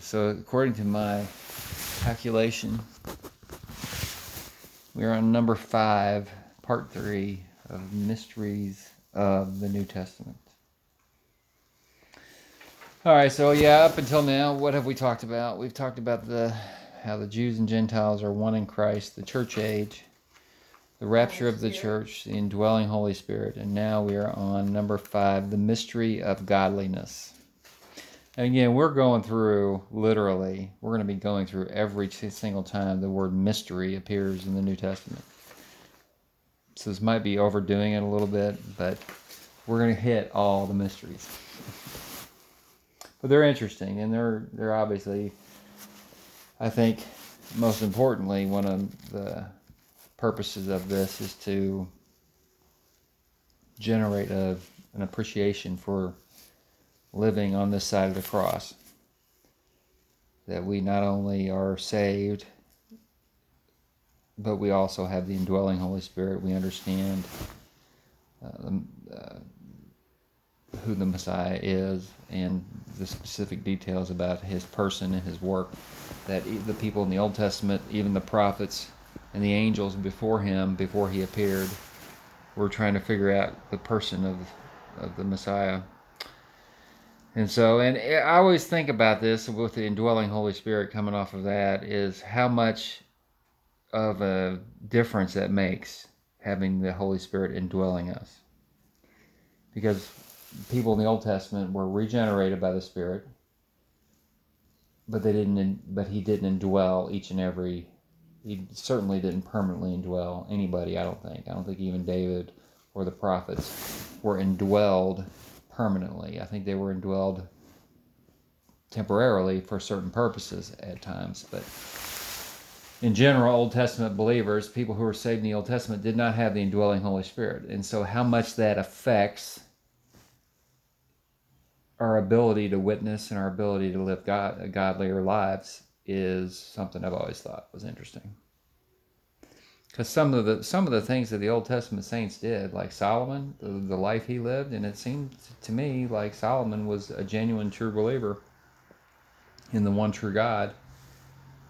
So, according to my calculation, we're on number five, part three of Mysteries of the New Testament. All right, so yeah, up until now, what have we talked about? We've talked about the how the Jews and Gentiles are one in Christ, the church age, the rapture of the church, the indwelling Holy Spirit, and now we are on number five, the mystery of godliness. Again, we're going through literally, we're going to be going through every single time the word mystery appears in the New Testament. So this might be overdoing it a little bit, but we're going to hit all the mysteries. but they're interesting, and they're they're obviously, I think, most importantly, one of the purposes of this is to generate a, an appreciation for living on this side of the cross. That we not only are saved, but we also have the indwelling Holy Spirit. We understand uh, uh, who the Messiah is and the specific details about his person and his work. That the people in the Old Testament, even the prophets and the angels before him, before he appeared, were trying to figure out the person of, of the Messiah. And so, and I always think about this with the indwelling Holy Spirit coming off of that is how much of a difference that makes having the Holy Spirit indwelling us. Because people in the Old Testament were regenerated by the Spirit, but they didn't. But He didn't indwell each and every. He certainly didn't permanently indwell anybody. I don't think. I don't think even David or the prophets were indwelled permanently. I think they were indwelled temporarily for certain purposes at times. But in general, Old Testament believers, people who were saved in the Old Testament, did not have the indwelling Holy Spirit. And so, how much that affects our ability to witness and our ability to live God, godlier lives is something I've always thought was interesting because some of the some of the things that the Old Testament saints did, like Solomon, the, the life he lived, and it seemed to me like Solomon was a genuine true believer in the one true God.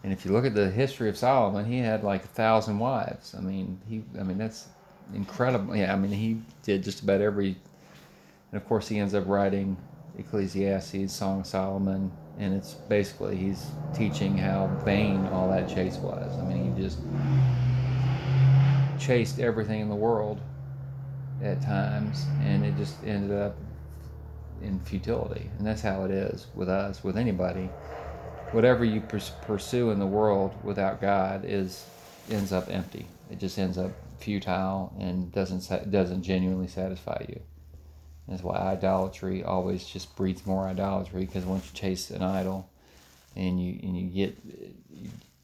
And if you look at the history of Solomon, he had like a thousand wives. I mean, he I mean that's incredible. Yeah, I mean he did just about every. And of course, he ends up writing Ecclesiastes, Song of Solomon, and it's basically he's teaching how vain all that chase was. I mean, he just chased everything in the world at times, and it just ended up in futility. And that's how it is with us, with anybody. Whatever you pursue in the world without God is ends up empty. It just ends up futile and doesn't doesn't genuinely satisfy you. That's why idolatry always just breeds more idolatry because once you chase an idol, and you and you get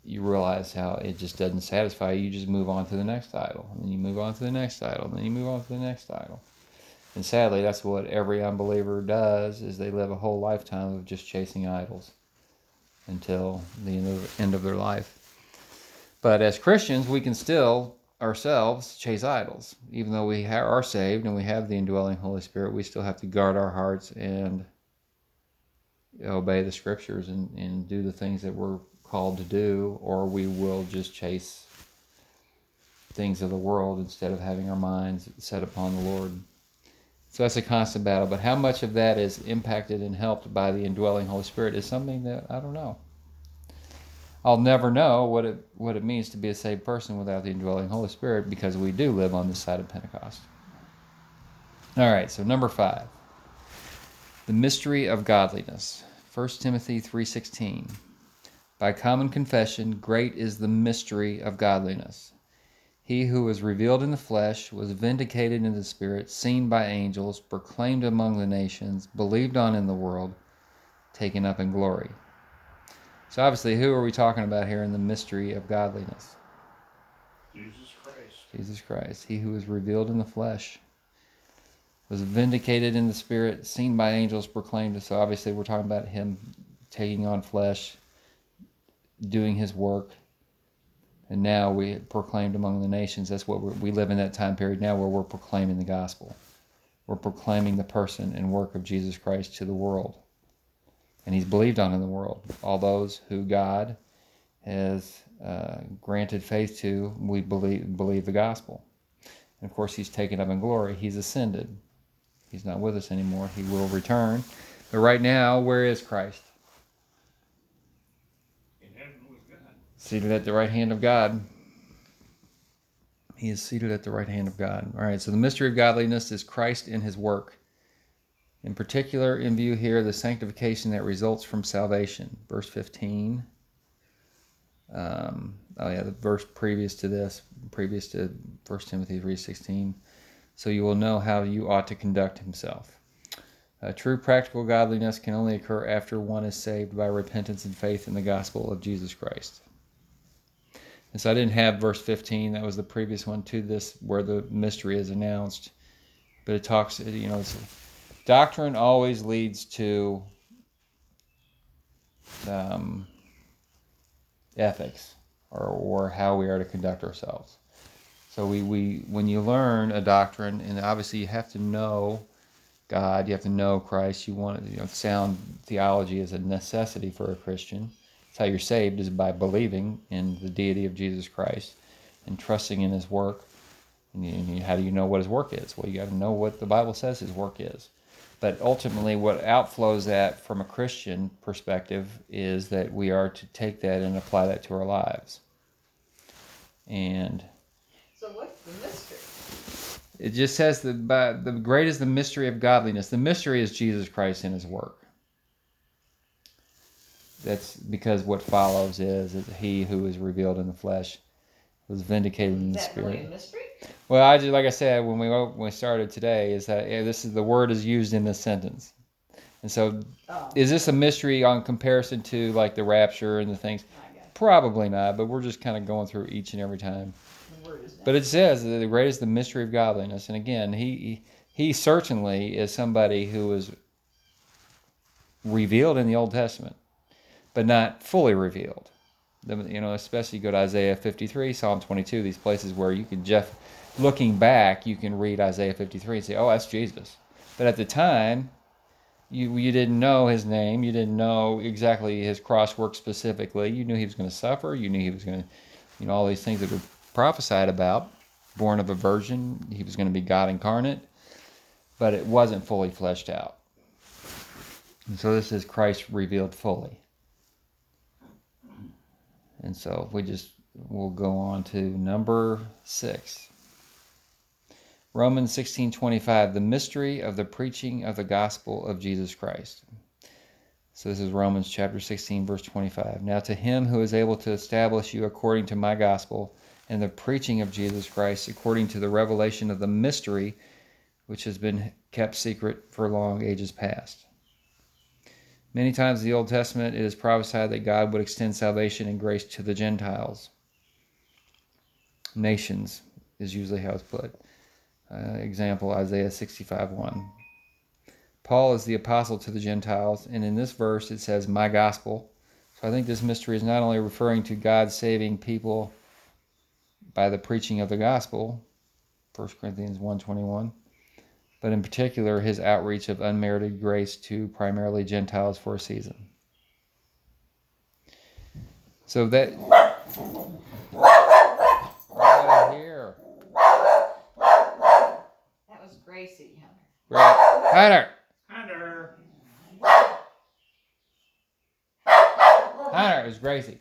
you realize how it just doesn't satisfy you. You just move on to the next idol, and then you move on to the next idol, and then you move on to the next idol. And sadly, that's what every unbeliever does: is they live a whole lifetime of just chasing idols until the end of, end of their life. But as Christians, we can still ourselves chase idols, even though we are saved and we have the indwelling Holy Spirit. We still have to guard our hearts and obey the scriptures and, and do the things that we're called to do, or we will just chase things of the world instead of having our minds set upon the Lord. So that's a constant battle. But how much of that is impacted and helped by the indwelling Holy Spirit is something that I don't know. I'll never know what it what it means to be a saved person without the indwelling Holy Spirit because we do live on this side of Pentecost. All right, so number 5. The mystery of godliness. 1 Timothy 3:16. By common confession, great is the mystery of godliness. He who was revealed in the flesh was vindicated in the spirit, seen by angels, proclaimed among the nations, believed on in the world, taken up in glory. So, obviously, who are we talking about here in the mystery of godliness? Jesus Christ. Jesus Christ. He who was revealed in the flesh was vindicated in the spirit, seen by angels, proclaimed. So, obviously, we're talking about him taking on flesh, doing his work. And now we proclaimed among the nations. That's what we live in that time period now where we're proclaiming the gospel. We're proclaiming the person and work of Jesus Christ to the world. and he's believed on in the world. All those who God has uh, granted faith to, we believe believe the gospel. And of course, he's taken up in glory. He's ascended. He's not with us anymore. He will return. But right now, where is Christ? In heaven with God. Seated at the right hand of God. He is seated at the right hand of God. All right, so the mystery of godliness is Christ in his work. In particular, in view here, the sanctification that results from salvation. Verse 15. Um, oh, yeah, the verse previous to this, previous to 1 Timothy 3.16. So you will know how you ought to conduct himself. Uh, true practical godliness can only occur after one is saved by repentance and faith in the gospel of Jesus Christ. And so I didn't have verse 15. That was the previous one to this, where the mystery is announced. But it talks, you know, doctrine always leads to um, ethics or, or how we are to conduct ourselves. So we, we when you learn a doctrine, and obviously you have to know God, you have to know Christ. You want you know sound theology is a necessity for a Christian. It's how you're saved is by believing in the deity of Jesus Christ and trusting in His work. And, you, and you, how do you know what His work is? Well, you got to know what the Bible says His work is. But ultimately, what outflows that from a Christian perspective is that we are to take that and apply that to our lives. And So what's the mystery? it just says that by, the great is the mystery of godliness. The mystery is Jesus Christ and His work. That's because what follows is, is He who is revealed in the flesh was vindicated in the Is that really a spirit. mystery? Well, I just like I said when we when we started today is that yeah, this is the word is used in this sentence, and so Oh, is this a mystery on comparison to like the rapture and the things? Probably not, but we're just kind of going through each and every time. the word is down. But it says that the great is the mystery of godliness, and again, he he certainly is somebody who is revealed in the Old Testament, but not fully revealed. You know, especially go to Isaiah 53, Psalm 22, these places where you can just, looking back, you can read Isaiah 53 and say, "Oh, that's Jesus." But at the time, you you didn't know his name, you didn't know exactly his cross work specifically. You knew he was going to suffer, you knew he was going to, you know, all these things that were prophesied about. Born of a virgin, he was going to be God incarnate, but it wasn't fully fleshed out. And so this is Christ revealed fully. And so we just we'll go on to number six. Romans sixteen twenty five, the mystery of the preaching of the gospel of Jesus Christ. So this is Romans chapter sixteen, verse twenty five. Now to him who is able to establish you according to my gospel and the preaching of Jesus Christ, according to the revelation of the mystery which has been kept secret for long ages past. Many times in the Old Testament, it is prophesied that God would extend salvation and grace to the Gentiles. Nations is usually how it's put. Uh, example Isaiah 65 1. Paul is the apostle to the Gentiles, and in this verse it says, My gospel. So I think this mystery is not only referring to God saving people by the preaching of the gospel, 1 Corinthians 1.21, but in particular his outreach of unmerited grace to primarily Gentiles for a season. So that right here, that was Gracie, Hunter. right, Hunter, Hunter. Hunter, is Gracie.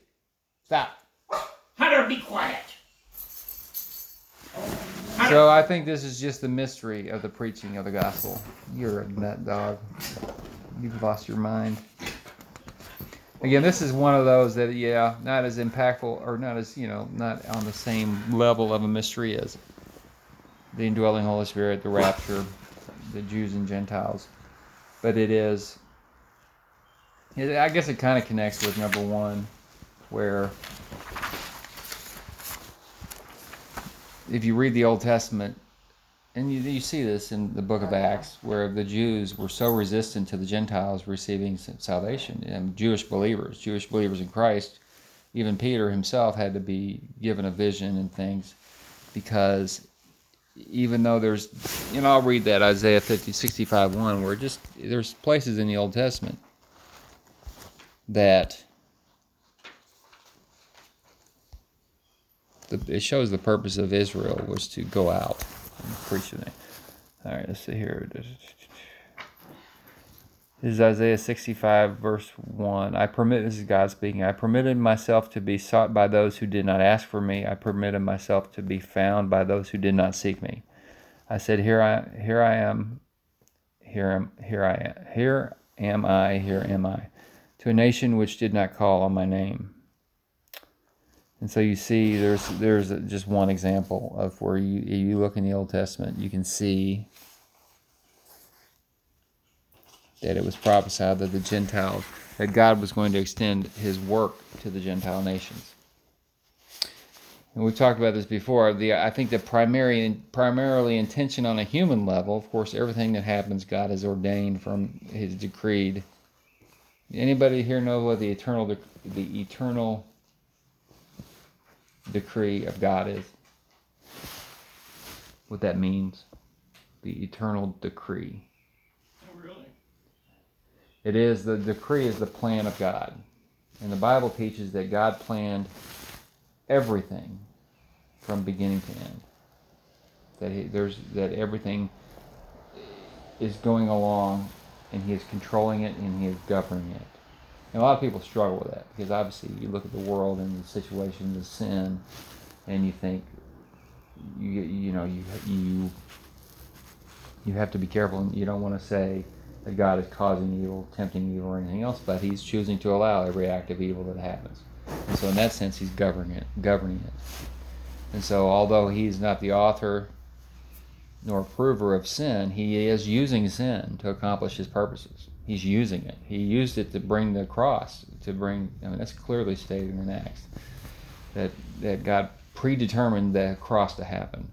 Stop. Hunter, be quiet. So I think this is just the mystery of the preaching of the gospel. You're a nut dog. You've lost your mind. Again, this is one of those that, yeah, not as impactful or not as, you know, not on the same level of a mystery as the indwelling Holy Spirit, the rapture, the Jews and Gentiles. But it is, I guess it kind of connects with number one, where if you read the Old Testament, and you, you see this in the book of Oh. Acts, where the Jews were so resistant to the Gentiles receiving salvation, and Jewish believers, Jewish believers in Christ, even Peter himself had to be given a vision and things, because even though there's, you know, I'll read that Isaiah 50, 65, 1, where just there's places in the Old Testament that the, it shows the purpose of Israel was to go out and preach the name. All right, let's see here. This is Isaiah 65, verse 1. I permit, this is God speaking, I permitted myself to be sought by those who did not ask for me. I permitted myself to be found by those who did not seek me. I said, Here I, here I am, here am, here I am, here am I, here am I, to a nation which did not call on my name. And so you see, there's there's just one example of where you you look in the Old Testament, you can see that it was prophesied that the Gentiles, that God was going to extend His work to the Gentile nations. And we've talked about this before. The I think the primary primarily intention on a human level, of course, everything that happens, God has ordained from His decreed. Anybody here know what the eternal the eternal decree of God is. What that means. The eternal decree. Oh, really? It is the decree is the plan of God. And the Bible teaches that God planned everything from beginning to end. That he, there's that everything is going along and he is controlling it and he is governing it. And a lot of people struggle with that because obviously you look at the world and the situation of sin, and you think, you you know you you you have to be careful and you don't want to say that God is causing evil, tempting evil, or anything else, but He's choosing to allow every act of evil that happens. And so in that sense, He's governing it, governing it. And so although He's not the author nor approver of sin, He is using sin to accomplish His purposes he's using it. He used it to bring the cross, to bring, I mean, that's clearly stated in Acts, that, that God predetermined the cross to happen.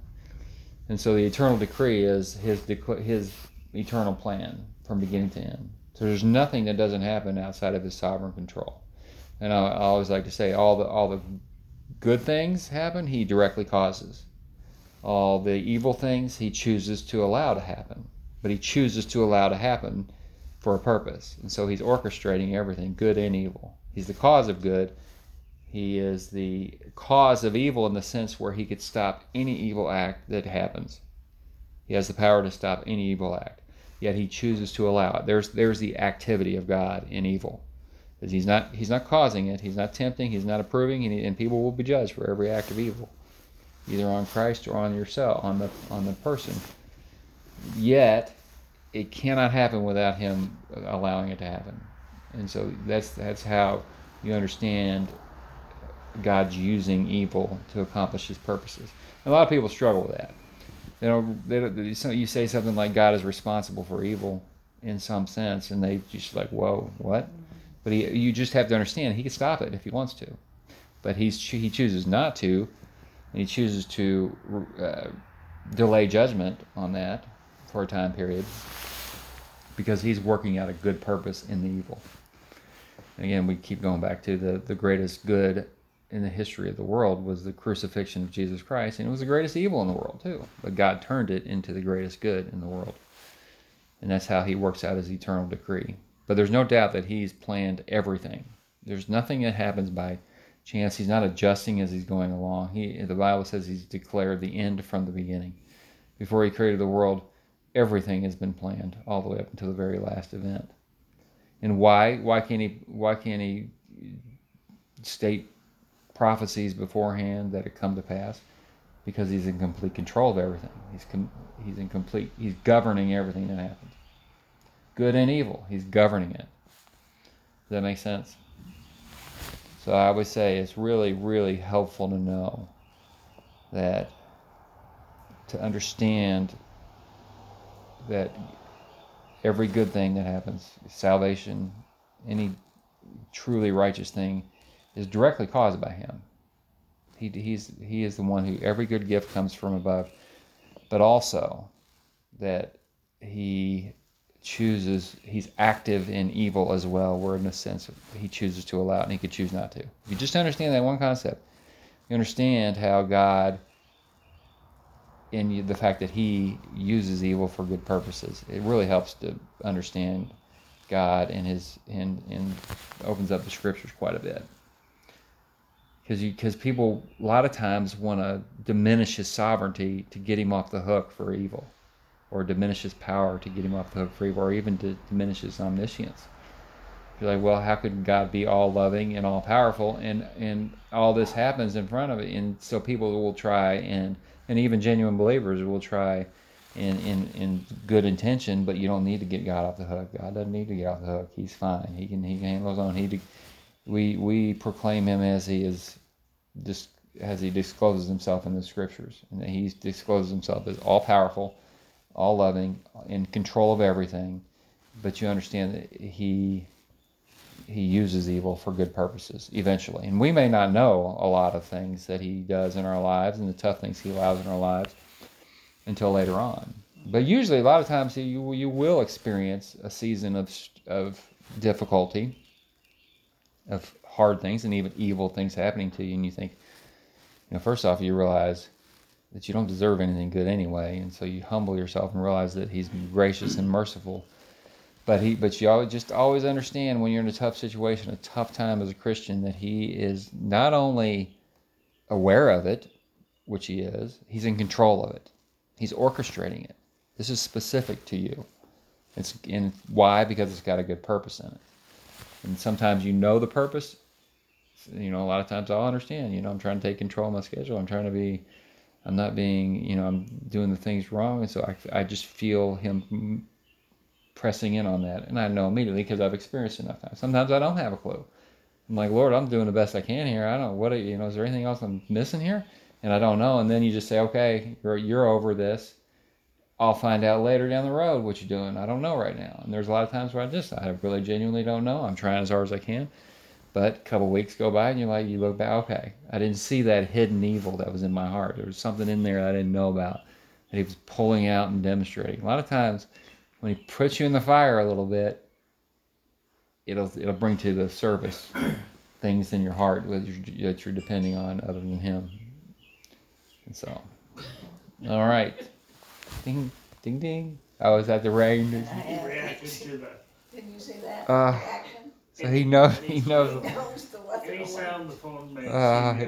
And so the eternal decree is his, his eternal plan from beginning to end. So there's nothing that doesn't happen outside of his sovereign control. And I, I always like to say all the, all the good things happen, he directly causes. All the evil things he chooses to allow to happen. But he chooses to allow to happen for a purpose. And so he's orchestrating everything, good and evil. He's the cause of good. He is the cause of evil in the sense where he could stop any evil act that happens. He has the power to stop any evil act. Yet he chooses to allow it. There's there's the activity of God in evil. Because he's not he's not causing it, he's not tempting, he's not approving, and, he, and people will be judged for every act of evil. Either on Christ or on yourself, on the on the person. Yet it cannot happen without him allowing it to happen. And so that's that's how you understand God's using evil to accomplish His purposes. And a lot of people struggle with that. You know, they, they, you say something like God is responsible for evil in some sense, and they just like, whoa, what? But he, you just have to understand He can stop it if He wants to, but he's He chooses not to, and He chooses to uh, delay judgment on that for a time period because he's working out a good purpose in the evil. And again, we keep going back to the, the greatest good in the history of the world was the crucifixion of Jesus Christ, and it was the greatest evil in the world, too. But God turned it into the greatest good in the world. And that's how he works out his eternal decree. But there's no doubt that he's planned everything. There's nothing that happens by chance. He's not adjusting as he's going along. He, the Bible says he's declared the end from the beginning. Before he created the world, everything has been planned all the way up until the very last event. And why? Why can't he? Why can't he state prophecies beforehand that it come to pass? Because he's in complete control of everything. He's com- he's in complete. He's governing everything that happens, good and evil. He's governing it. Does that make sense? So I would say it's really, really helpful to know that to understand that every good thing that happens, salvation, any truly righteous thing, is directly caused by Him. He, he's, he is the one who every good gift comes from above, but also that He chooses, He's active in evil as well, where in a sense He chooses to allow it and He could choose not to. If you just understand that one concept, you understand how God in the fact that he uses evil for good purposes. It really helps to understand God and his and and opens up the scriptures quite a bit. Because because people a lot of times want to diminish his sovereignty to get him off the hook for evil, or diminish his power to get him off the hook for evil, or even to diminish his omniscience. You're like, well, how could God be all loving and all powerful, and and all this happens in front of it, and so people will try and and even genuine believers will try in, in, in good intention, but you don't need to get God off the hook. God doesn't need to get off the hook. He's fine. He can he can handle his own. He we we proclaim him as he is just as he discloses himself in the scriptures, and he discloses himself as all powerful, all loving, in control of everything. But you understand that he he uses evil for good purposes eventually. And we may not know a lot of things that he does in our lives and the tough things he allows in our lives until later on. But usually, a lot of times, you you will experience a season of of difficulty, of hard things, and even evil things happening to you, and you think, you know, first off, you realize that you don't deserve anything good anyway, and so you humble yourself and realize that He's gracious and merciful. But he, but you always, just always understand when you're in a tough situation, a tough time as a Christian, that He is not only aware of it, which He is, He's in control of it. He's orchestrating it. This is specific to you. It's and why? Because it's got a good purpose in it. And sometimes you know the purpose. You know, a lot of times I'll understand. You know, I'm trying to take control of my schedule. I'm trying to be. I'm not being. You know, I'm doing the things wrong, and so I, I just feel him pressing in on that, and I know immediately because I've experienced enough times. Sometimes I don't have a clue. I'm like, Lord, I'm doing the best I can here. I don't. Know what are you know? Is there anything else I'm missing here? And I don't know. And then you just say, okay, you're, you're over this. I'll find out later down the road what you're doing. I don't know right now. And there's a lot of times where I just, I really genuinely don't know. I'm trying as hard as I can. But a couple weeks go by and you're like, you look back, okay, I didn't see that hidden evil that was in my heart. There was something in there I didn't know about that he was pulling out and demonstrating. A lot of times when he puts you in the fire a little bit, it'll it'll bring to the surface things in your heart that you're, that you're depending on other than him. And so, all right. Ding, ding, ding. Oh, is that the rain? He reacted to the Didn't you say that? Uh, Action? So he knows. He He knows. knows the weather any alert. sound the phone makes. Uh,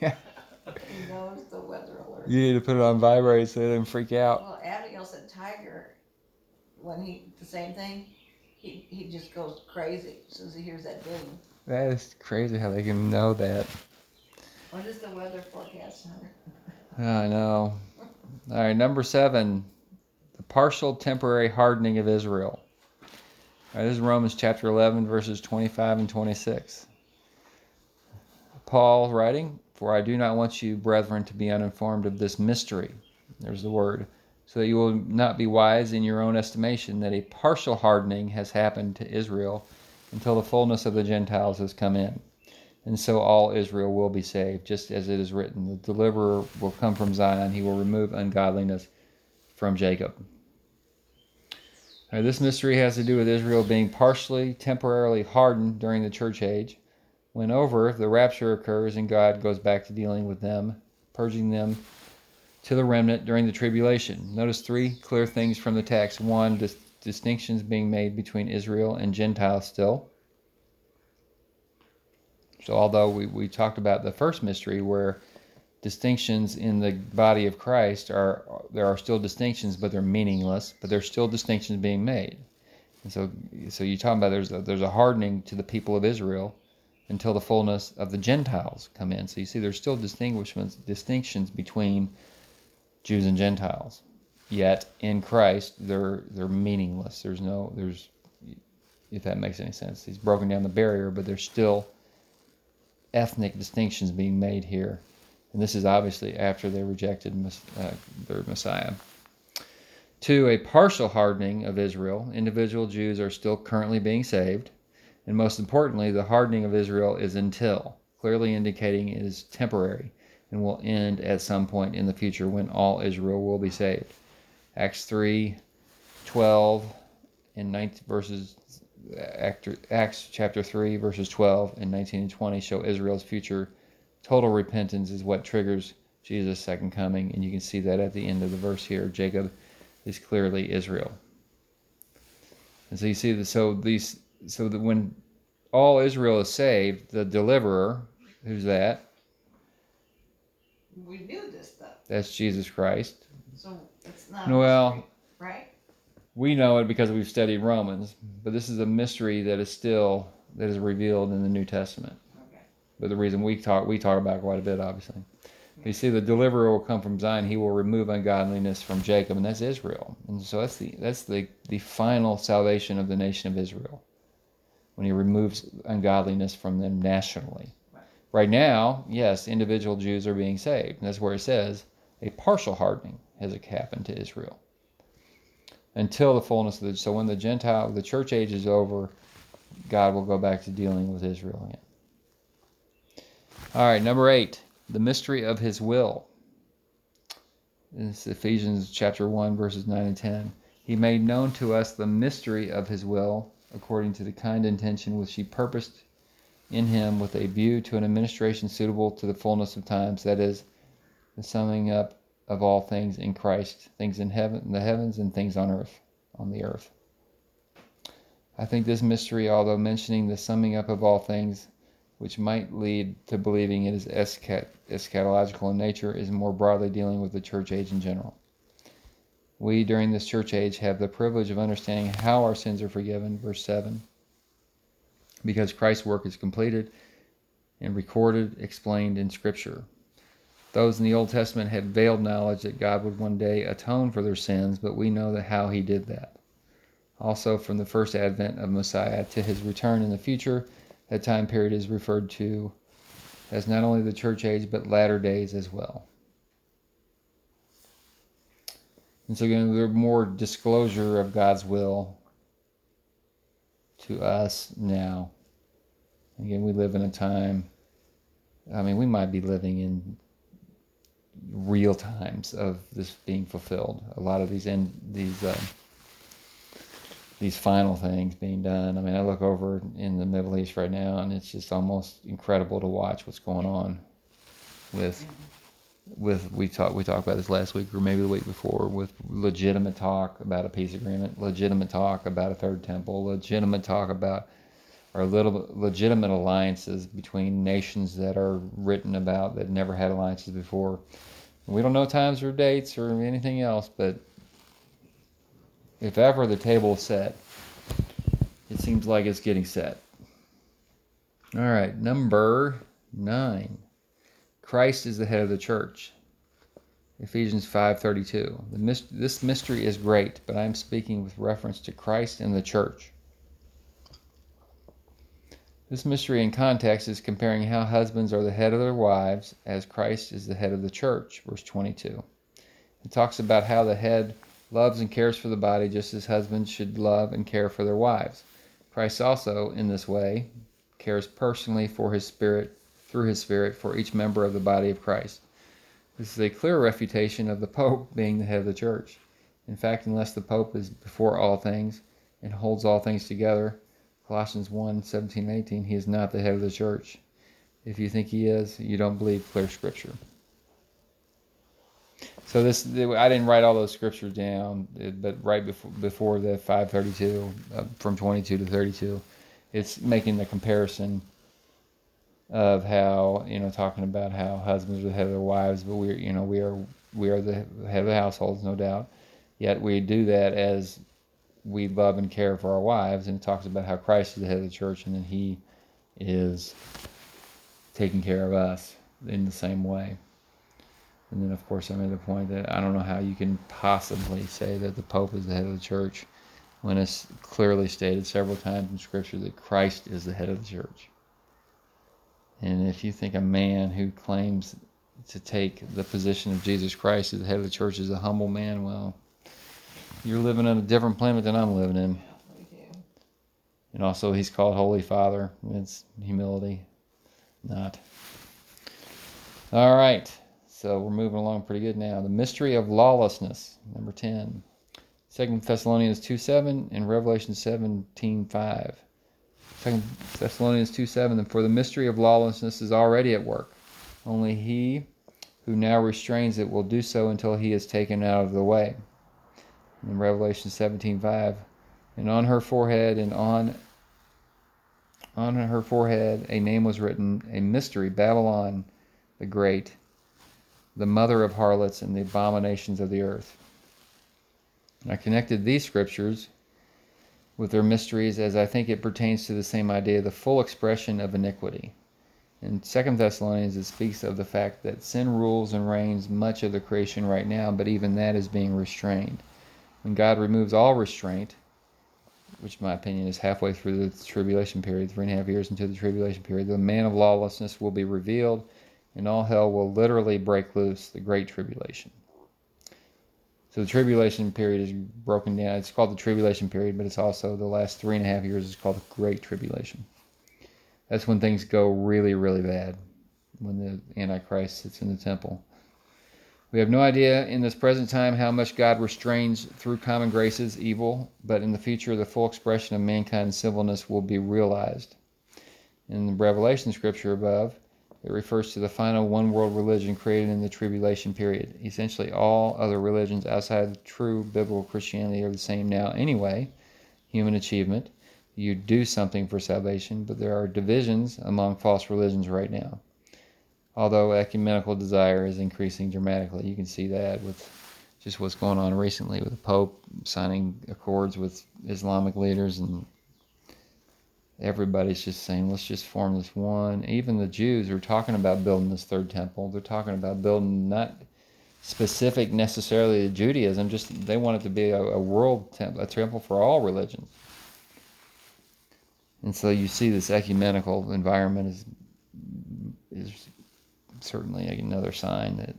yeah. He knows the weather alert. You need to put it on vibrate so they don't freak out. Well, Abigail said Tiger, when he, the same thing, he, he just goes crazy as soon as he hears that ding. That is crazy how they can know that. What is the weather forecast, Hunter? I know. All right, number seven, the partial temporary hardening of Israel. All right, this is Romans chapter 11, verses 25 and 26. Paul writing, For I do not want you, brethren, to be uninformed of this mystery. There's the word. So that you will not be wise in your own estimation, that a partial hardening has happened to Israel until the fullness of the Gentiles has come in. And so all Israel will be saved, just as it is written The deliverer will come from Zion, he will remove ungodliness from Jacob. This mystery has to do with Israel being partially, temporarily hardened during the church age. When over, the rapture occurs and God goes back to dealing with them, purging them to the remnant during the tribulation. Notice three clear things from the text. One, dis- distinctions being made between Israel and Gentiles still. So, although we, we talked about the first mystery where distinctions in the body of Christ are, there are still distinctions, but they're meaningless, but there's still distinctions being made. And so, so you talking about there's a, there's a hardening to the people of Israel until the fullness of the Gentiles come in. So you see, there's still distinguishments, distinctions between Jews and Gentiles. Yet in Christ, they're they're meaningless. There's no there's, if that makes any sense. He's broken down the barrier, but there's still ethnic distinctions being made here. And this is obviously after they rejected uh, their Messiah. Two, a partial hardening of Israel. Individual Jews are still currently being saved. And most importantly, the hardening of Israel is until, clearly indicating it is temporary and will end at some point in the future when all Israel will be saved. Acts 3 12 and 19 verses Acts chapter 3 verses 12 and 19 and 20 show Israel's future total repentance is what triggers Jesus' second coming and you can see that at the end of the verse here Jacob is clearly Israel. And so you see that so these so that when all Israel is saved, the deliverer, who's that? We knew this stuff, That's Jesus Christ. so it's not. Well- mystery, Right? We know it because we've studied Romans, but this is a mystery that is still that is revealed in the New Testament. Okay. But the reason we talk we talk about it quite a bit, obviously. You see, the deliverer will come from Zion. He will remove ungodliness from Jacob, and that's Israel. And so that's the that's the the final salvation of the nation of Israel. When he removes ungodliness from them nationally. Right. Now, yes, individual Jews are being saved. And that's where it says a partial hardening has happened to Israel. Until the fullness of the so when the Gentile the church age is over, God will go back to dealing with Israel again. All right, number eight, the mystery of his will. This is Ephesians chapter 1, verses 9 and 10. He made known to us the mystery of his will, according to the kind intention which he purposed in him with a view to an administration suitable to the fullness of times, that is, the summing up of all things in Christ, things in heaven, the heavens, and things on earth, on the earth. I think this mystery, although mentioning the summing up of all things, which might lead to believing it is eschat- eschatological in nature, is more broadly dealing with the church age in general. We, during this church age, have the privilege of understanding how our sins are forgiven, verse 7, because Christ's work is completed and recorded, explained in Scripture. Those in the Old Testament had veiled knowledge that God would one day atone for their sins, but we know that how he did that. Also, from the first advent of Messiah to his return in the future, that time period is referred to as not only the church age, but latter days as well. And so, again, there's more disclosure of God's will to us now. Again, we live in a time, I mean, we might be living in real times of this being fulfilled. A lot of these end, these uh, these final things being done. I mean, I look over in the Middle East right now, and it's just almost incredible to watch what's going on with with we talked we talked about this last week or maybe the week before with legitimate talk about a peace agreement, legitimate talk about a third temple, legitimate talk about or little legitimate alliances between nations that are written about that never had alliances before. We don't know times or dates or anything else, but if ever the table is set, it seems like it's getting set. All right, number nine. Christ is the head of the church. Ephesians 5:32. This mystery is great, but I am speaking with reference to Christ and the church. This mystery in context is comparing how husbands are the head of their wives as Christ is the head of the church, verse 22. It talks about how the head loves and cares for the body just as husbands should love and care for their wives. Christ also, in this way, cares personally for his spirit, through his spirit, for each member of the body of Christ. This is a clear refutation of the Pope being the head of the church. In fact, unless the Pope is before all things and holds all things together, Colossians 1 17 18, he is not the head of the church. If you think he is, you don't believe clear scripture. So this, I didn't write all those scriptures down, but right before before the 532, uh, from 22 to 32, it's making the comparison of how you know talking about how husbands are the head of their wives, but we're you know we are we are the head of the households, no doubt. Yet we do that as we love and care for our wives, and it talks about how Christ is the head of the church, and then He is taking care of us in the same way. And then, of course, I made the point that I don't know how you can possibly say that the Pope is the head of the church when it's clearly stated several times in Scripture that Christ is the head of the church. And if you think a man who claims to take the position of Jesus Christ as the head of the church is a humble man, well, you're living on a different planet than I'm living in. And also, he's called Holy Father. It's humility, not. All right. So we're moving along pretty good now. The mystery of lawlessness, number 10. 2 Thessalonians 2 7 and Revelation 17 5. 2 Thessalonians 2 7. And for the mystery of lawlessness is already at work. Only he who now restrains it will do so until he is taken out of the way. In Revelation 17 5. and on her forehead and on on her forehead a name was written, a mystery, Babylon the Great, the mother of harlots and the abominations of the earth. And I connected these scriptures with their mysteries as I think it pertains to the same idea, the full expression of iniquity. In Second Thessalonians, it speaks of the fact that sin rules and reigns much of the creation right now, but even that is being restrained. When God removes all restraint, which in my opinion is halfway through the tribulation period, three and a half years into the tribulation period, the man of lawlessness will be revealed, and all hell will literally break loose, the great tribulation. So the tribulation period is broken down. It's called the tribulation period, but it's also the last three and a half years is called the great tribulation. That's when things go really, really bad, when the Antichrist sits in the temple. We have no idea in this present time how much God restrains through common graces evil, but in the future the full expression of mankind's sinfulness will be realized. In the Revelation scripture above, it refers to the final one world religion created in the tribulation period. Essentially, all other religions outside of true biblical Christianity are the same now anyway human achievement. You do something for salvation, but there are divisions among false religions right now although ecumenical desire is increasing dramatically. You can see that with just what's going on recently with the Pope signing accords with Islamic leaders, and everybody's just saying, let's just form this one. Even the Jews are talking about building this third temple. They're talking about building not specific necessarily to Judaism, just they want it to be a, a world temple, a temple for all religions. And so you see this ecumenical environment is is certainly another sign that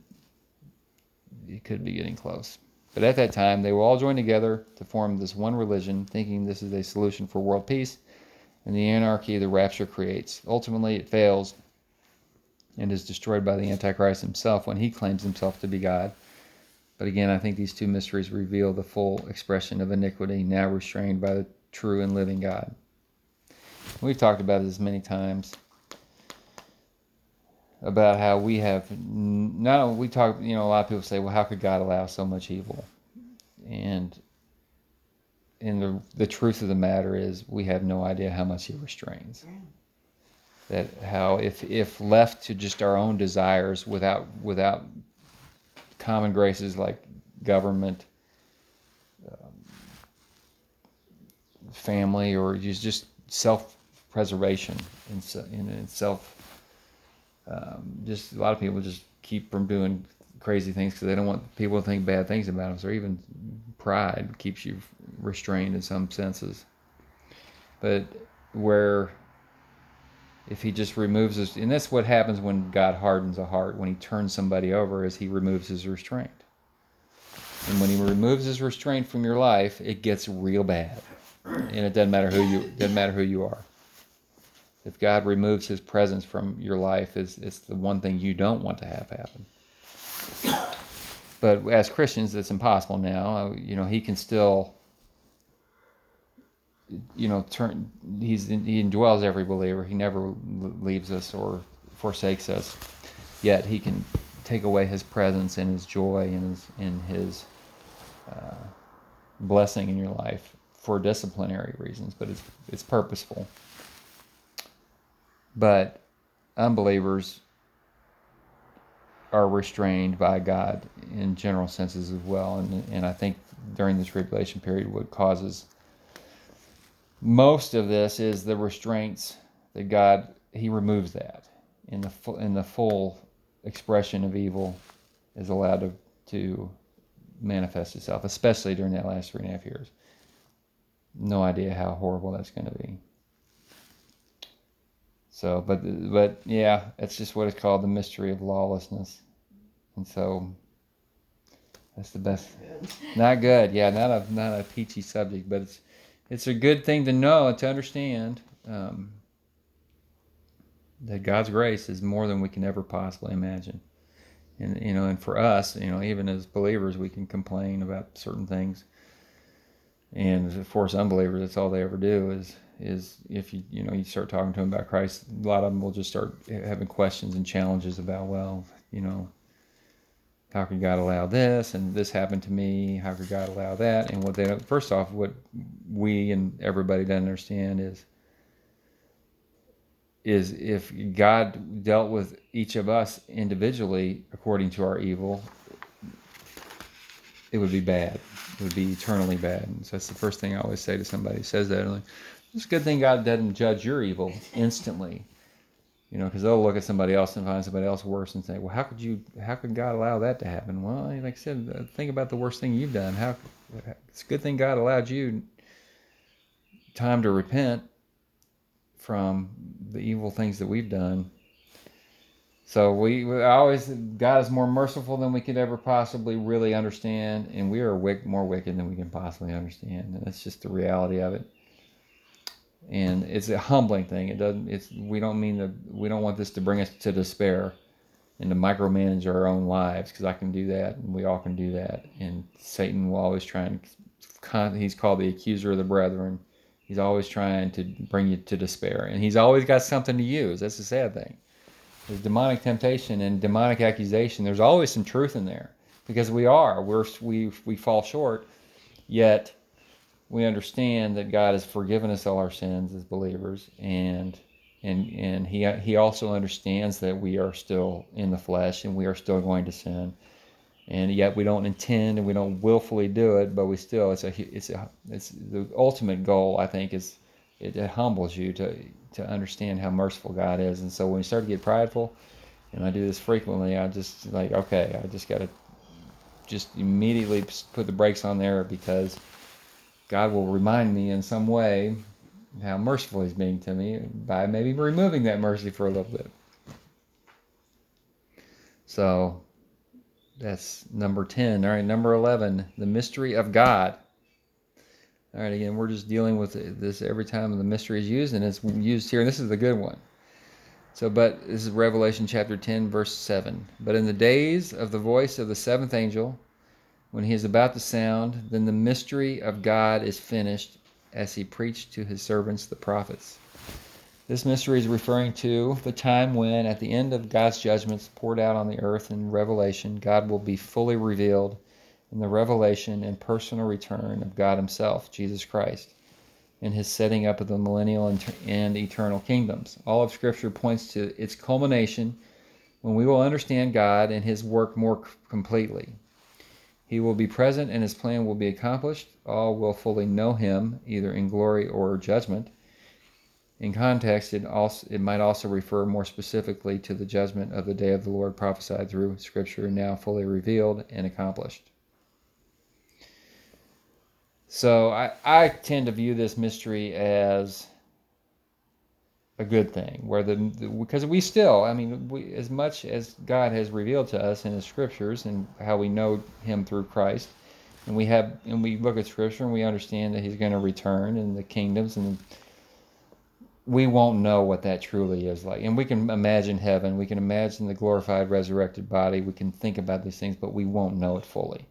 it could be getting close. But at that time, they will all join together to form this one religion, thinking this is a solution for world peace and the anarchy the rapture creates. Ultimately, it fails and is destroyed by the Antichrist himself when he claims himself to be God. But again, I think these two mysteries reveal the full expression of iniquity now restrained by the true and living God. We've talked about this many times about how we have not only we talk you know a lot of people say well how could god allow so much evil and and the the truth of the matter is we have no idea how much he restrains. That how if if left to just our own desires without without common graces like government um, family or just just self preservation and, and self um, just a lot of people just keep from doing crazy things because they don't want people to think bad things about them. Or even pride keeps you restrained in some senses. But where if he just removes his, and that's what happens when God hardens a heart, when he turns somebody over, is he removes his restraint. And when he removes his restraint from your life, it gets real bad. And it doesn't matter who you doesn't matter who you are if God removes his presence from your life, is it's the one thing you don't want to have happen. But as Christians, it's impossible now. Uh, you know, he can still, you know, turn. He's he indwells every believer. He never leaves us or forsakes us. Yet he can take away his presence and his joy and his and his uh, blessing in your life for disciplinary reasons. But it's it's purposeful. But unbelievers are restrained by God in general senses as well. And, and I think during this tribulation period, what causes most of this is the restraints that God, He removes that. In the, in the full expression of evil is allowed to, to manifest itself, especially during that last three and a half years. No idea how horrible that's going to be. So, but but yeah, it's just what it's called the mystery of lawlessness, and so that's the best. Not good, yeah, not a not a peachy subject, but it's it's a good thing to know and to understand um, that God's grace is more than we can ever possibly imagine, and you know, and for us, you know, even as believers, we can complain about certain things, and for us unbelievers, that's all they ever do is is if you you know you start talking to them about Christ, a lot of them will just start having questions and challenges about well, you know, how could God allow this and this happened to me? How could God allow that? And what they first off, what we and everybody doesn't understand is is if God dealt with each of us individually according to our evil, it would be bad. It would be eternally bad. And so that's the first thing I always say to somebody who says that. Like, it's a good thing God doesn't judge your evil instantly. You know, because they'll look at somebody else and find somebody else worse and say, "Well, how could you? How could God allow that to happen?" Well, like I said, uh, think about the worst thing you've done. How? It's a good thing God allowed you time to repent from the evil things that we've done. So we, we always God is more merciful than we could ever possibly really understand, and we are wick, more wicked than we can possibly understand, and that's just the reality of it and it's a humbling thing. It doesn't. It's we don't mean that we don't want this to bring us to despair and to micromanage our own lives because I can do that and we all can do that. And Satan will always try and he's called the accuser of the brethren. He's always trying to bring you to despair, and he's always got something to use. That's the sad thing. There's demonic temptation and demonic accusation. There's always some truth in there because we are we're we we fall short, yet we understand that God has forgiven us all our sins as believers, and and and he he also understands that we are still in the flesh and we are still going to sin, and yet we don't intend and we don't willfully do it, but we still it's a it's a it's the ultimate goal I think is it, it humbles you to to understand how merciful God is, and so when you start to get prideful, and I do this frequently, I just like okay, I just got to just immediately put the brakes on there because God will remind me in some way how merciful He's being to me by maybe removing that mercy for a little bit. So that's number 10. All right, number 11, the mystery of God. All right, again, we're just dealing with this every time the mystery is used, and it's used here, and this is the good one. So, but this is Revelation chapter 10, verse 7. But in the days of the voice of the seventh angel, when he is about to sound, then the mystery of God is finished as he preached to his servants the prophets. This mystery is referring to the time when, at the end of God's judgments poured out on the earth in Revelation, God will be fully revealed in the revelation and personal return of God Himself, Jesus Christ, in His setting up of the millennial and eternal kingdoms. All of Scripture points to its culmination when we will understand God and His work more completely. He will be present and his plan will be accomplished. All will fully know him, either in glory or judgment. In context, it, also, it might also refer more specifically to the judgment of the day of the Lord prophesied through Scripture, now fully revealed and accomplished. So I, I tend to view this mystery as a good thing where the, because we still i mean we as much as god has revealed to us in his scriptures and how we know him through christ and we have and we look at scripture and we understand that he's going to return in the kingdoms and we won't know what that truly is like. And we can imagine heaven we can imagine the glorified resurrected body we can think about these things but we won't know it fully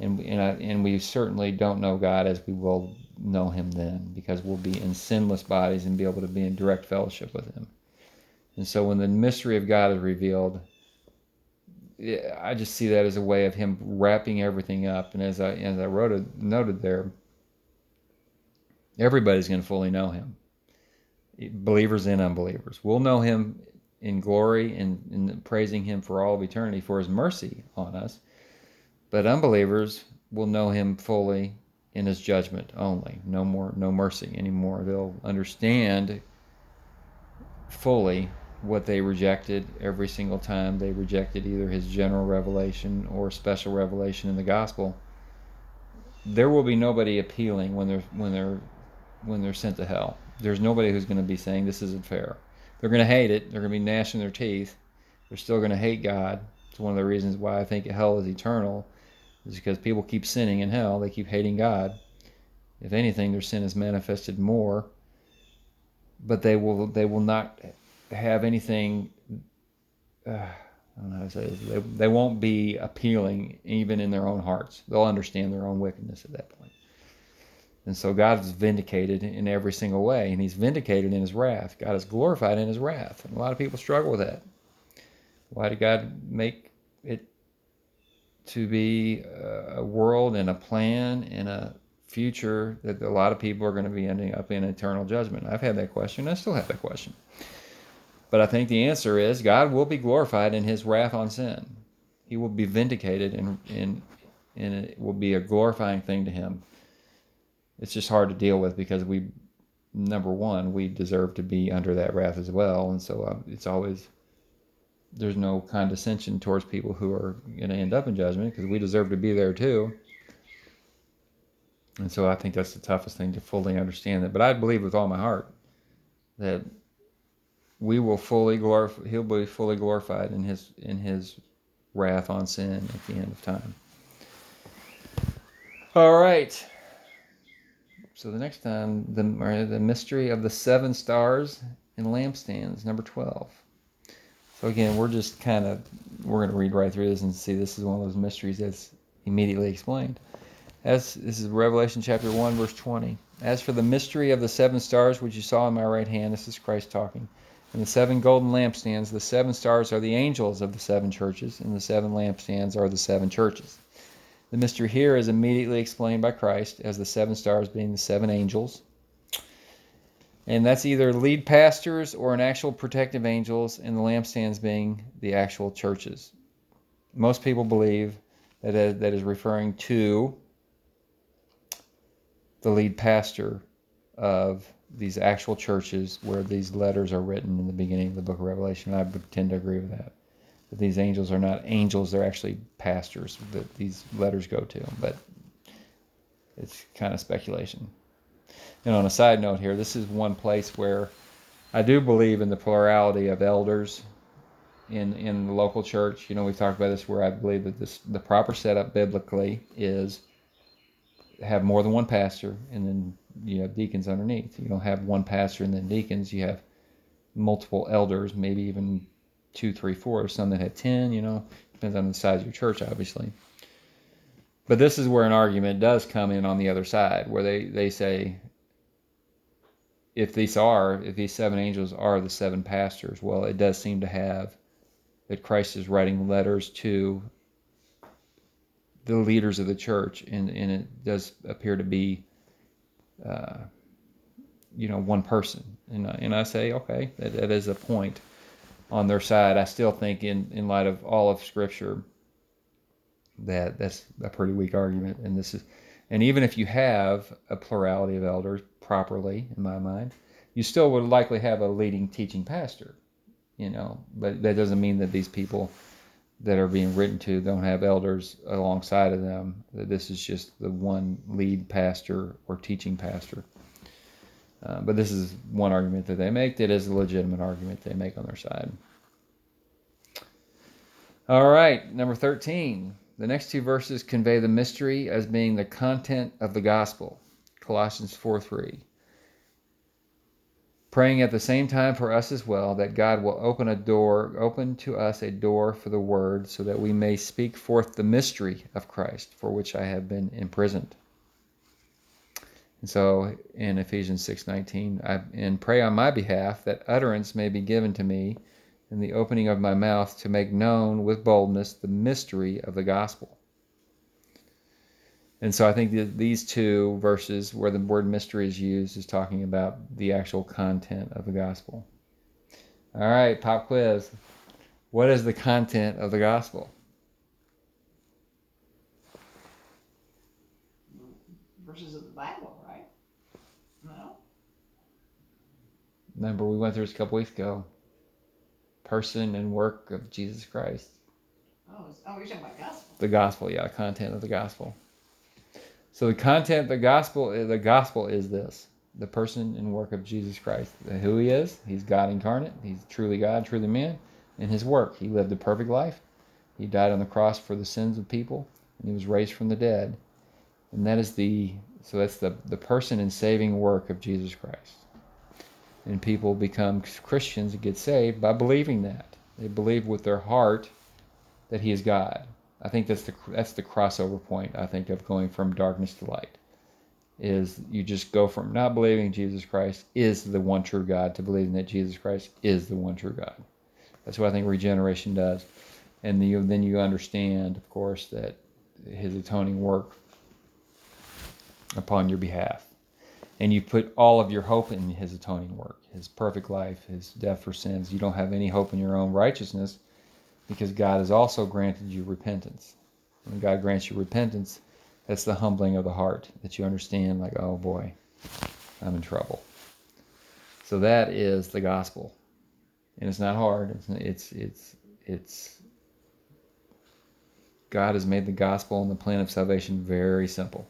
and and, I, and we certainly don't know god as we will know him then because we'll be in sinless bodies and be able to be in direct fellowship with him. And so when the mystery of God is revealed, I just see that as a way of him wrapping everything up. And as I as I wrote noted there, everybody's going to fully know him. Believers and unbelievers. We'll know him in glory and, and praising him for all of eternity for his mercy on us. But unbelievers will know him fully in his judgment only. No more, no mercy anymore. They'll understand fully what they rejected every single time they rejected either his general revelation or special revelation in the gospel. There will be nobody appealing when they're when they're when they're sent to hell. There's nobody who's going to be saying this isn't fair. They're going to hate it. They're going to be gnashing their teeth. They're still going to hate God. It's one of the reasons why I think hell is eternal is because people keep sinning in hell. They keep hating God. If anything, their sin is manifested more. But they will they will not have anything. Uh, I don't know how to say this. They, they won't be appealing even in their own hearts. They'll understand their own wickedness at that point. And so God is vindicated in every single way, and He's vindicated in His wrath. God is glorified in His wrath. And a lot of people struggle with that. Why did God make it to be a world and a plan and a future that a lot of people are going to be ending up in eternal judgment? I've had that question. I still have that question. But I think the answer is God will be glorified in his wrath on sin. He will be vindicated and, and, and it will be a glorifying thing to him. It's just hard to deal with because we, number one, we deserve to be under that wrath as well. And so uh, it's always there's no condescension towards people who are going to end up in judgment because we deserve to be there too. And so I think that's the toughest thing to fully understand that. But I believe with all my heart that we will fully glorify. He'll be fully glorified in his in his wrath on sin at the end of time. All right. So the next time, the the mystery of the seven stars and lampstands, number twelve. So again, we're just kind of we're going to read right through this and see this is one of those mysteries that's immediately explained. As this is Revelation chapter 1 verse 20. As for the mystery of the seven stars which you saw in my right hand, this is Christ talking. And the seven golden lampstands, the seven stars are the angels of the seven churches, and the seven lampstands are the seven churches. The mystery here is immediately explained by Christ as the seven stars being the seven angels, and that's either lead pastors or an actual protective angels, and the lampstands being the actual churches. Most people believe that that is referring to the lead pastor of these actual churches where these letters are written in the beginning of the book of Revelation. I would tend to agree with that. That these angels are not angels, they're actually pastors that these letters go to. But it's kind of speculation. And on a side note here, this is one place where I do believe in the plurality of elders in in the local church. You know, we've talked about this where I believe that this the proper setup biblically is have more than one pastor and then you have deacons underneath. You don't have one pastor and then deacons. You have multiple elders, maybe even two, three, four. Some that had ten. You know, depends on the size of your church, obviously. But this is where an argument does come in on the other side, where they, they say, if these are, if these seven angels are the seven pastors, well, it does seem to have that Christ is writing letters to the leaders of the church, and, and it does appear to be, uh, you know, one person. And, and I say, okay, that, that is a point on their side. I still think, in, in light of all of Scripture, that that's a pretty weak argument. And this is, and even if you have a plurality of elders properly, in my mind, you still would likely have a leading teaching pastor, you know. But that doesn't mean that these people that are being written to don't have elders alongside of them. That this is just the one lead pastor or teaching pastor. Uh, but this is one argument that they make that is a legitimate argument they make on their side. All right, number 13. The next two verses convey the mystery as being the content of the gospel. Colossians 4 3. Praying at the same time for us as well, that God will open a door, open to us a door for the word, so that we may speak forth the mystery of Christ, for which I have been imprisoned. And so in Ephesians 6:19, I and pray on my behalf that utterance may be given to me in the opening of my mouth to make known with boldness the mystery of the gospel. And so I think that these two verses where the word mystery is used is talking about the actual content of the gospel. All right, pop quiz. What is the content of the gospel? Verses of the Bible, right? No? Remember, we went through this a couple weeks ago. Person and work of Jesus Christ. Oh, oh, you're talking about gospel. The gospel, yeah, the content of the gospel. So the content of the gospel, eh, the gospel is this: the person and work of Jesus Christ. Who He is? He's God incarnate. He's truly God, truly man. In His work, He lived a perfect life. He died on the cross for the sins of people, and He was raised from the dead. And that is the so that's the the person and saving work of Jesus Christ. And people become Christians and get saved by believing that. They believe with their heart that He is God. I think that's the that's the crossover point. I think of going from darkness to light, is you just go from not believing Jesus Christ is the one true God to believing that Jesus Christ is the one true God. That's what I think regeneration does. and then you, then you understand, of course, that His atoning work upon your behalf, and you put all of your hope in His atoning work, His perfect life, His death for sins. You don't have any hope in your own righteousness, because God has also granted you repentance. When God grants you repentance, that's the humbling of the heart that you understand, like, oh boy, I'm in trouble. So that is the gospel, and it's not hard. It's it's it's, it's God has made the gospel and the plan of salvation very simple.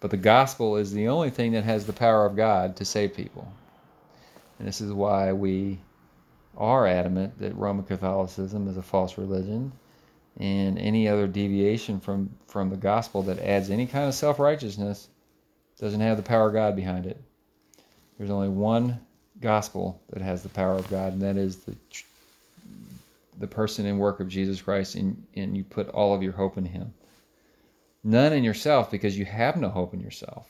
But the gospel is the only thing that has the power of God to save people. And this is why we are adamant that Roman Catholicism is a false religion and any other deviation from, from the gospel that adds any kind of self righteousness doesn't have the power of God behind it. There's only one gospel that has the power of God, and that is the the person and work of Jesus Christ, and, and you put all of your hope in Him. None in yourself, because you have no hope in yourself.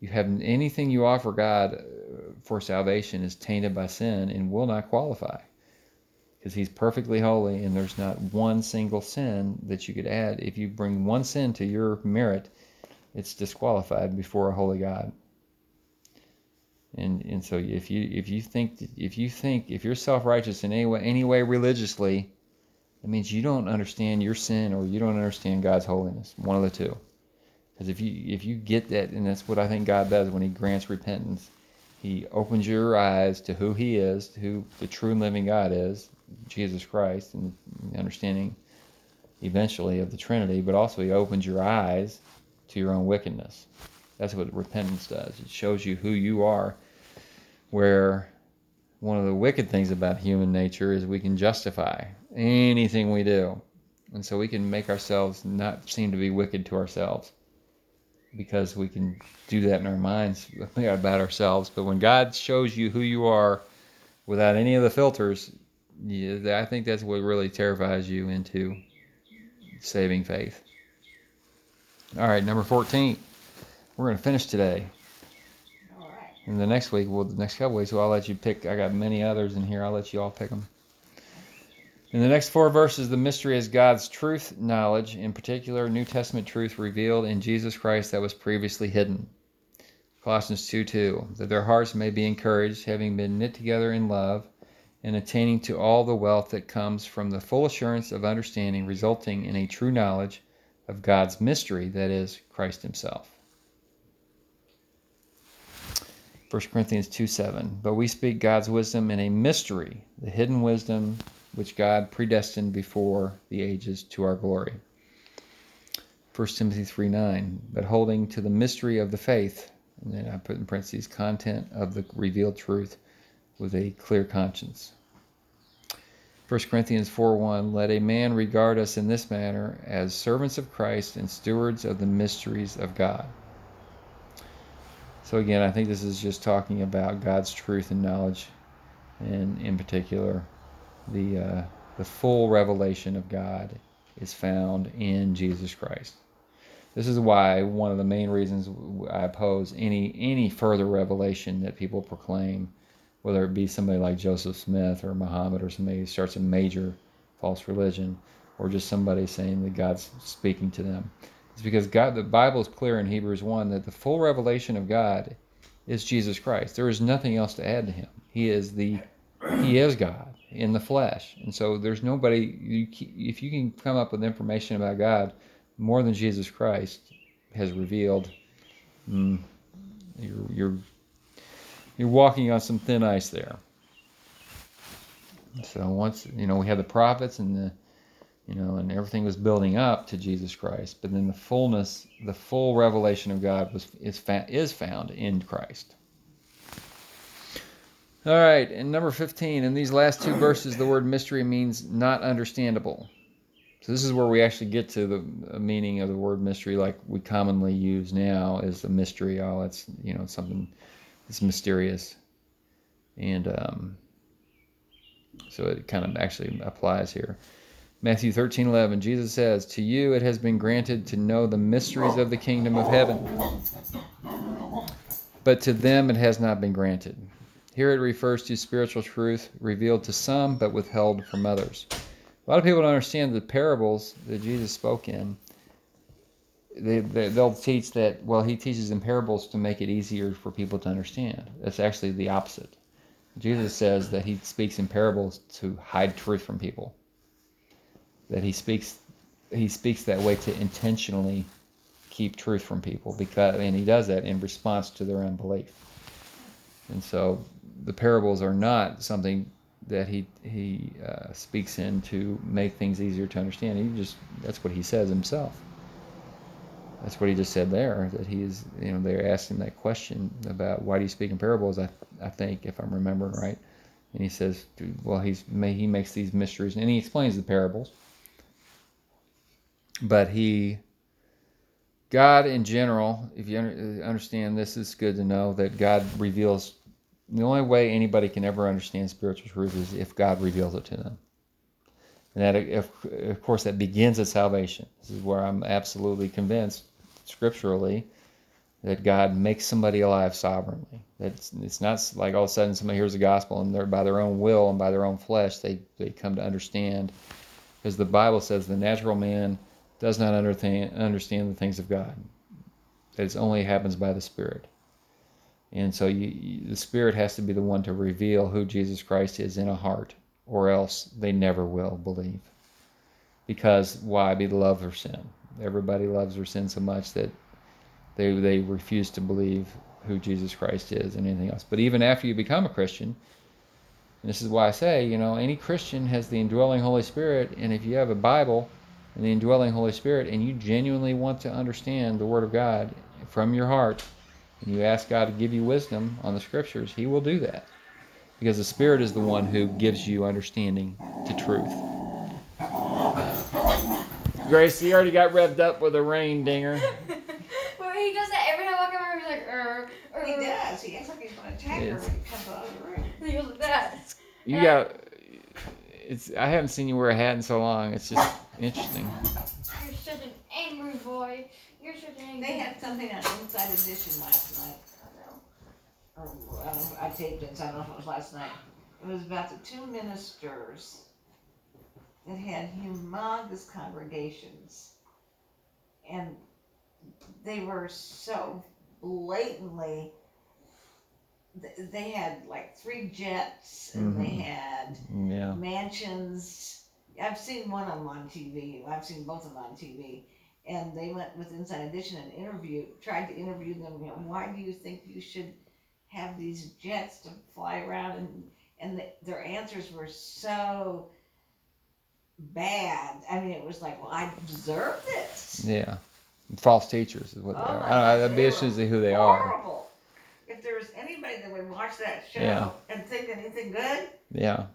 You have anything you offer God uh, for salvation is tainted by sin and will not qualify, because He's perfectly holy, and there's not one single sin that you could add. If you bring one sin to your merit, it's disqualified before a holy God and and so if you if you think if you think if you're self-righteous in any way any way religiously that means you don't understand your sin or you don't understand god's holiness. One of the two. Because if you if you get that and that's what i think god does when he grants repentance he opens your eyes to who he is to who the true and living god is jesus christ and understanding eventually of the trinity but also he opens your eyes to your own wickedness. That's what repentance does. It shows you who you are where one of the wicked things about human nature is we can justify anything we do. And so we can make ourselves not seem to be wicked to ourselves because we can do that in our minds about ourselves. But when God shows you who you are without any of the filters, yeah, I think that's what really terrifies you into saving faith. All right, number 14. We're going to finish today. And the next week, well, the next couple weeks, well, I'll let you pick. I got many others in here. I'll let you all pick them. In the next four verses, the mystery is God's truth knowledge, in particular, New Testament truth revealed in Jesus Christ that was previously hidden. Colossians 2 2, that their hearts may be encouraged, having been knit together in love, and attaining to all the wealth that comes from the full assurance of understanding, resulting in a true knowledge of God's mystery, that is, Christ Himself. 1 Corinthians 2 7. But we speak God's wisdom in a mystery, the hidden wisdom which God predestined before the ages to our glory. 1 Timothy 3 9. But holding to the mystery of the faith, and then I put in parentheses content of the revealed truth with a clear conscience. 1 Corinthians 4 1 Let a man regard us in this manner as servants of Christ and stewards of the mysteries of God. So again, I think this is just talking about God's truth and knowledge, and in particular, the uh, the full revelation of God is found in Jesus Christ. This is why one of the main reasons I oppose any any further revelation that people proclaim, whether it be somebody like Joseph Smith or Muhammad or somebody who starts a major false religion, or just somebody saying that God's speaking to them. It's because God, the Bible is clear in Hebrews 1 that the full revelation of God is Jesus Christ. There is nothing else to add to him. He is the he is God in the flesh. And so there's nobody you if you can come up with information about God more than Jesus Christ has revealed mm, you're you're you're walking on some thin ice there. So once you know we have the prophets and the you know, and everything was building up to Jesus Christ. But then the fullness, the full revelation of God was is, fa- is found in Christ. All right, and number 15, in these last two verses, the word mystery means not understandable. So this is where we actually get to the meaning of the word mystery, like we commonly use now, is a mystery. Oh, it's you know something that's mysterious, and um, so it kind of actually applies here. Matthew 13 11, Jesus says, To you it has been granted to know the mysteries of the kingdom of heaven, but to them it has not been granted. Here it refers to spiritual truth revealed to some but withheld from others. A lot of people don't understand the parables that Jesus spoke in. They, they they'll teach that well he teaches in parables to make it easier for people to understand. That's actually the opposite. Jesus says that he speaks in parables to hide truth from people. That he speaks he speaks that way to intentionally keep truth from people because and he does that in response to their unbelief. And so the parables are not something that he he uh, speaks in to make things easier to understand. He just that's what he says himself. That's what he just said there. That he is you know they're asking that question about why do you speak in parables? I I think if I'm remembering right, and he says well he's may he makes these mysteries and he explains the parables. But he God in general, if you understand this, is good to know that God reveals the only way anybody can ever understand spiritual truth is if God reveals it to them. And that, if, of course, that begins at salvation. This is where I'm absolutely convinced, scripturally, that God makes somebody alive sovereignly. That it's, not like all of a sudden somebody hears the gospel and they're by their own will and by their own flesh they, they come to understand. Because the Bible says the natural man does not understand, understand the things of God. It only happens by the Spirit. And so you, the Spirit has to be the one to reveal who Jesus Christ is in a heart, or else they never will believe. Because why? Be the love their sin. Everybody loves their sin so much that they they refuse to believe who Jesus Christ is and anything else. But even after you become a Christian, and this is why I say, you know, any Christian has the indwelling Holy Spirit, and if you have a Bible and the indwelling Holy Spirit, and you genuinely want to understand the Word of God from your heart, and you ask God to give you wisdom on the scriptures, He will do that. Because the Spirit is the one who gives you understanding to truth. Grace, you already got revved up with a rain dinger. well, he does that every time I come over. He's like, er, er. He does. He acts like he's going to attack her when he comes out of the room. He goes like that. You got. It's. I haven't seen you wear a hat in so long. It's just interesting. You're such an angry boy. You're such an angry. They had something on Inside Edition last night. Or, I, don't know, I taped it, so I don't know if it was last night. It was about the two ministers that had humongous congregations. And they were so blatantly, th- they had like three jets and they Mhm. had Yeah. mansions. I've seen one of them on TV. I've seen both of them on TV. And they went with Inside Edition and interview, tried to interview them. You know, why do you think you should have these jets to fly around? And and the, their answers were so bad. I mean, it was like, well, I deserve this. Yeah. False teachers is what they Oh are. I don't know. I'd be they interested to who they are. Horrible. If there was anybody that would watch that show Yeah. and think anything good, Yeah,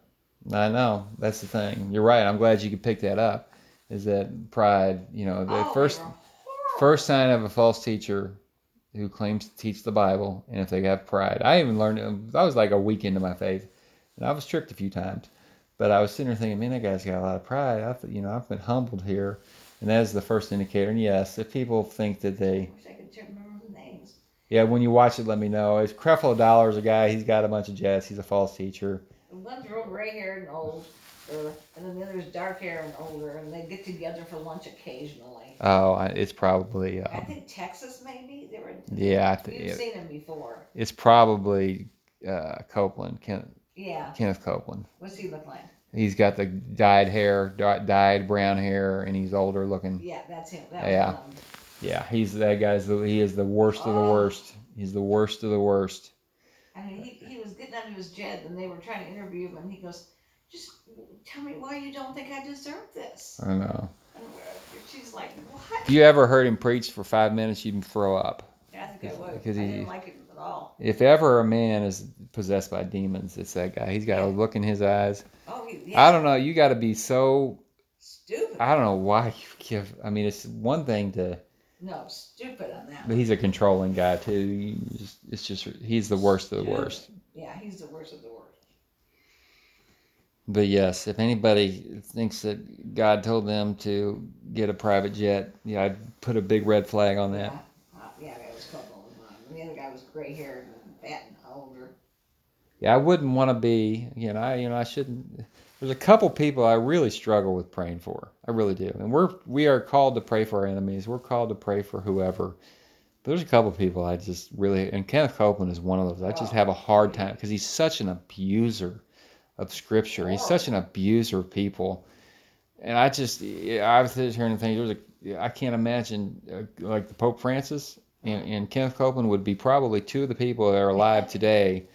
I know. That's the thing. You're right. I'm glad you could pick that up. Is that pride? You know, the oh, first first sign of a false teacher who claims to teach the Bible, and if they have pride. I even learned. I was like a week into my faith, and I was tricked a few times. But I was sitting there thinking, man, that guy's got a lot of pride. I, th- you know, I've been humbled here, and that is the first indicator. And yes, if people think that they, I wish I could remember the names. yeah, when you watch it, let me know. It's Creflo Dollar's a guy. He's got a bunch of jets. He's a false teacher. The one's real gray haired and old, or, and then the other's dark hair and older, and they get together for lunch occasionally. Oh, I- it's probably. I Um, think Texas, maybe they were. yeah, I th- You've seen him before. It's probably uh, Copeland, Ken, Yeah. Kenneth Copeland. What's he look like? He's got the dyed hair, dy- dyed brown hair, and he's older looking. Yeah, that's him. That Yeah. of them. Yeah, he's that guy's. The, he is the worst of the Oh. worst. He's the worst of the worst. I mean, he, he was getting under his jet, and they were trying to interview him, and he goes, "Just tell me why you don't think I deserve this." I know. And she's like, "What?" If you ever heard him preach for five minutes, you'd throw up. I think I would. Because I he- didn't like it at all. If ever a man is possessed by demons, it's that guy. He's got a look in his eyes. Oh, yeah. I don't know. You got to be so. Stupid. I don't know why you give. I mean, it's one thing to. no, stupid on that. But he's a controlling guy too. Just- It's just he's the worst of the worst. Yeah, he's the worst of the worst. But yes, if anybody thinks that God told them to get a private jet, yeah, I'd put a big red flag on that. Yeah, uh, yeah, that was couple of mine. And the other guy was gray haired and fat and older. Yeah, I wouldn't want to be. You know, I you know I shouldn't. there's a couple people I really struggle with praying for. I really do. And we're we are called to pray for our enemies. We're called to pray for whoever. But there's a couple people I just really and Kenneth Copeland is one of those. I just have a hard time because he's such an abuser of scripture. He's such an abuser of people. And I just I was sitting here and thinking there's a I can't imagine uh, like the Pope Francis and, and Kenneth Copeland would be probably two of the people that are alive today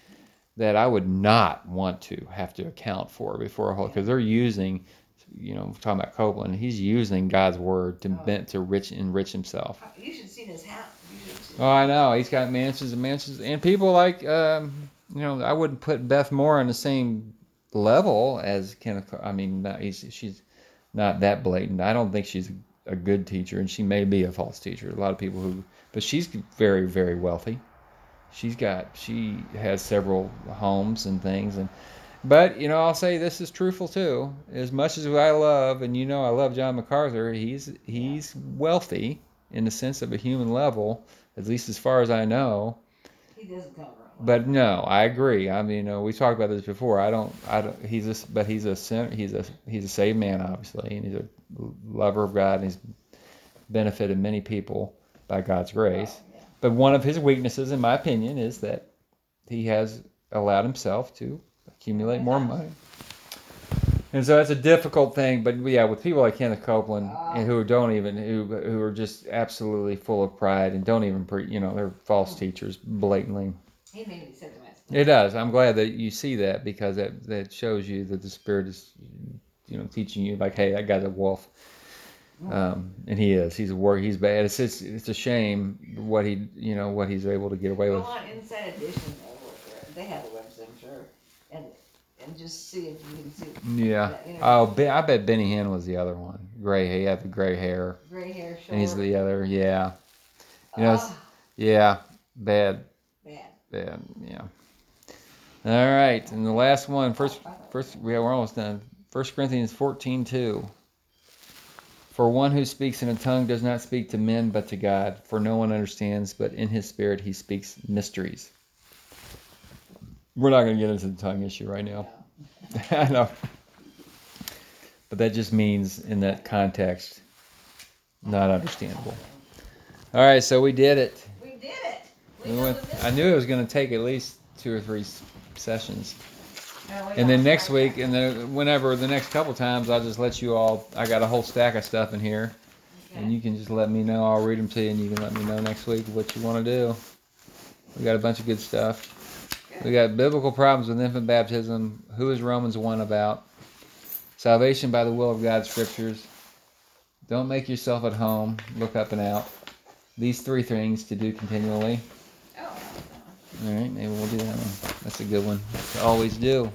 that I would not want to have to account for before a whole because they're using, you know, talking about Copeland, he's using God's word to Oh. bent to rich enrich himself. You should see his house. You should see. Oh, I know he's got mansions and mansions, and people like, um, you know, I wouldn't put Beth Moore on the same level as Kenneth. Co- I mean, not, he's, she's not that blatant. I don't think she's a good teacher, and she may be a false teacher. A lot of people who, but she's very, very wealthy. She's got, she has several homes and things, and but you know, I'll say this is truthful too. As much as I love, and you know, I love John MacArthur. He's he's wealthy in the sense of a human level, at least as far as I know. He doesn't cover. But no, I agree. I mean, you know, we talked about this before. I don't, I don't. He's a, but he's a, sin- he's a, he's a saved man, obviously, and he's a lover of God, and he's benefited many people by God's grace. Oh, yeah. But one of his weaknesses, in my opinion, is that he has allowed himself to accumulate more money. And so that's a difficult thing, but yeah, with people like Kenneth Copeland ah. and who don't even who who are just absolutely full of pride and don't even pre, you know, they're false oh. teachers blatantly. He made me to. It does. I'm glad that you see that because that that shows you that the spirit is, you know, teaching you like, hey, that guy's a wolf, um, and he is. He's a war. He's bad. It's it's, it's a shame what he you know what he's able to get away Go with. on Inside Edition, they have a website, I'm sure, and and just see if you can see Yeah. that interview. Oh, I bet Benny Hinn was the other one. Gray. He had the gray hair, gray hair, short. and he's the other. Yeah. You know, Ah, Yeah. Bad. Yeah. All right, and the last one, first, first, yeah, we're almost done. First Corinthians fourteen two. For one who speaks in a tongue does not speak to men but to God, for no one understands, but in his spirit he speaks mysteries. We're not going to get into the tongue issue right now. I know. But that just means in that context, not understandable. All right, so we did it. We did it. We We know went, I knew it was going to take at least two or three sessions. And then next week, and then whenever the next couple times, I'll just let you all. I got a whole stack of stuff in here, and you can just let me know. I'll read them to you, and you can let me know next week what you want to do. We got a bunch of good stuff. We got biblical problems with infant baptism. Who is Romans 1 about? Salvation by the will of God, scriptures. Don't make yourself at home. Look up and out. These three things to do continually. All right, maybe we'll do that one. That's a good one to always do.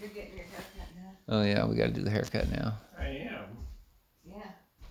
you're getting your haircut now. Oh yeah, we got to do the haircut now.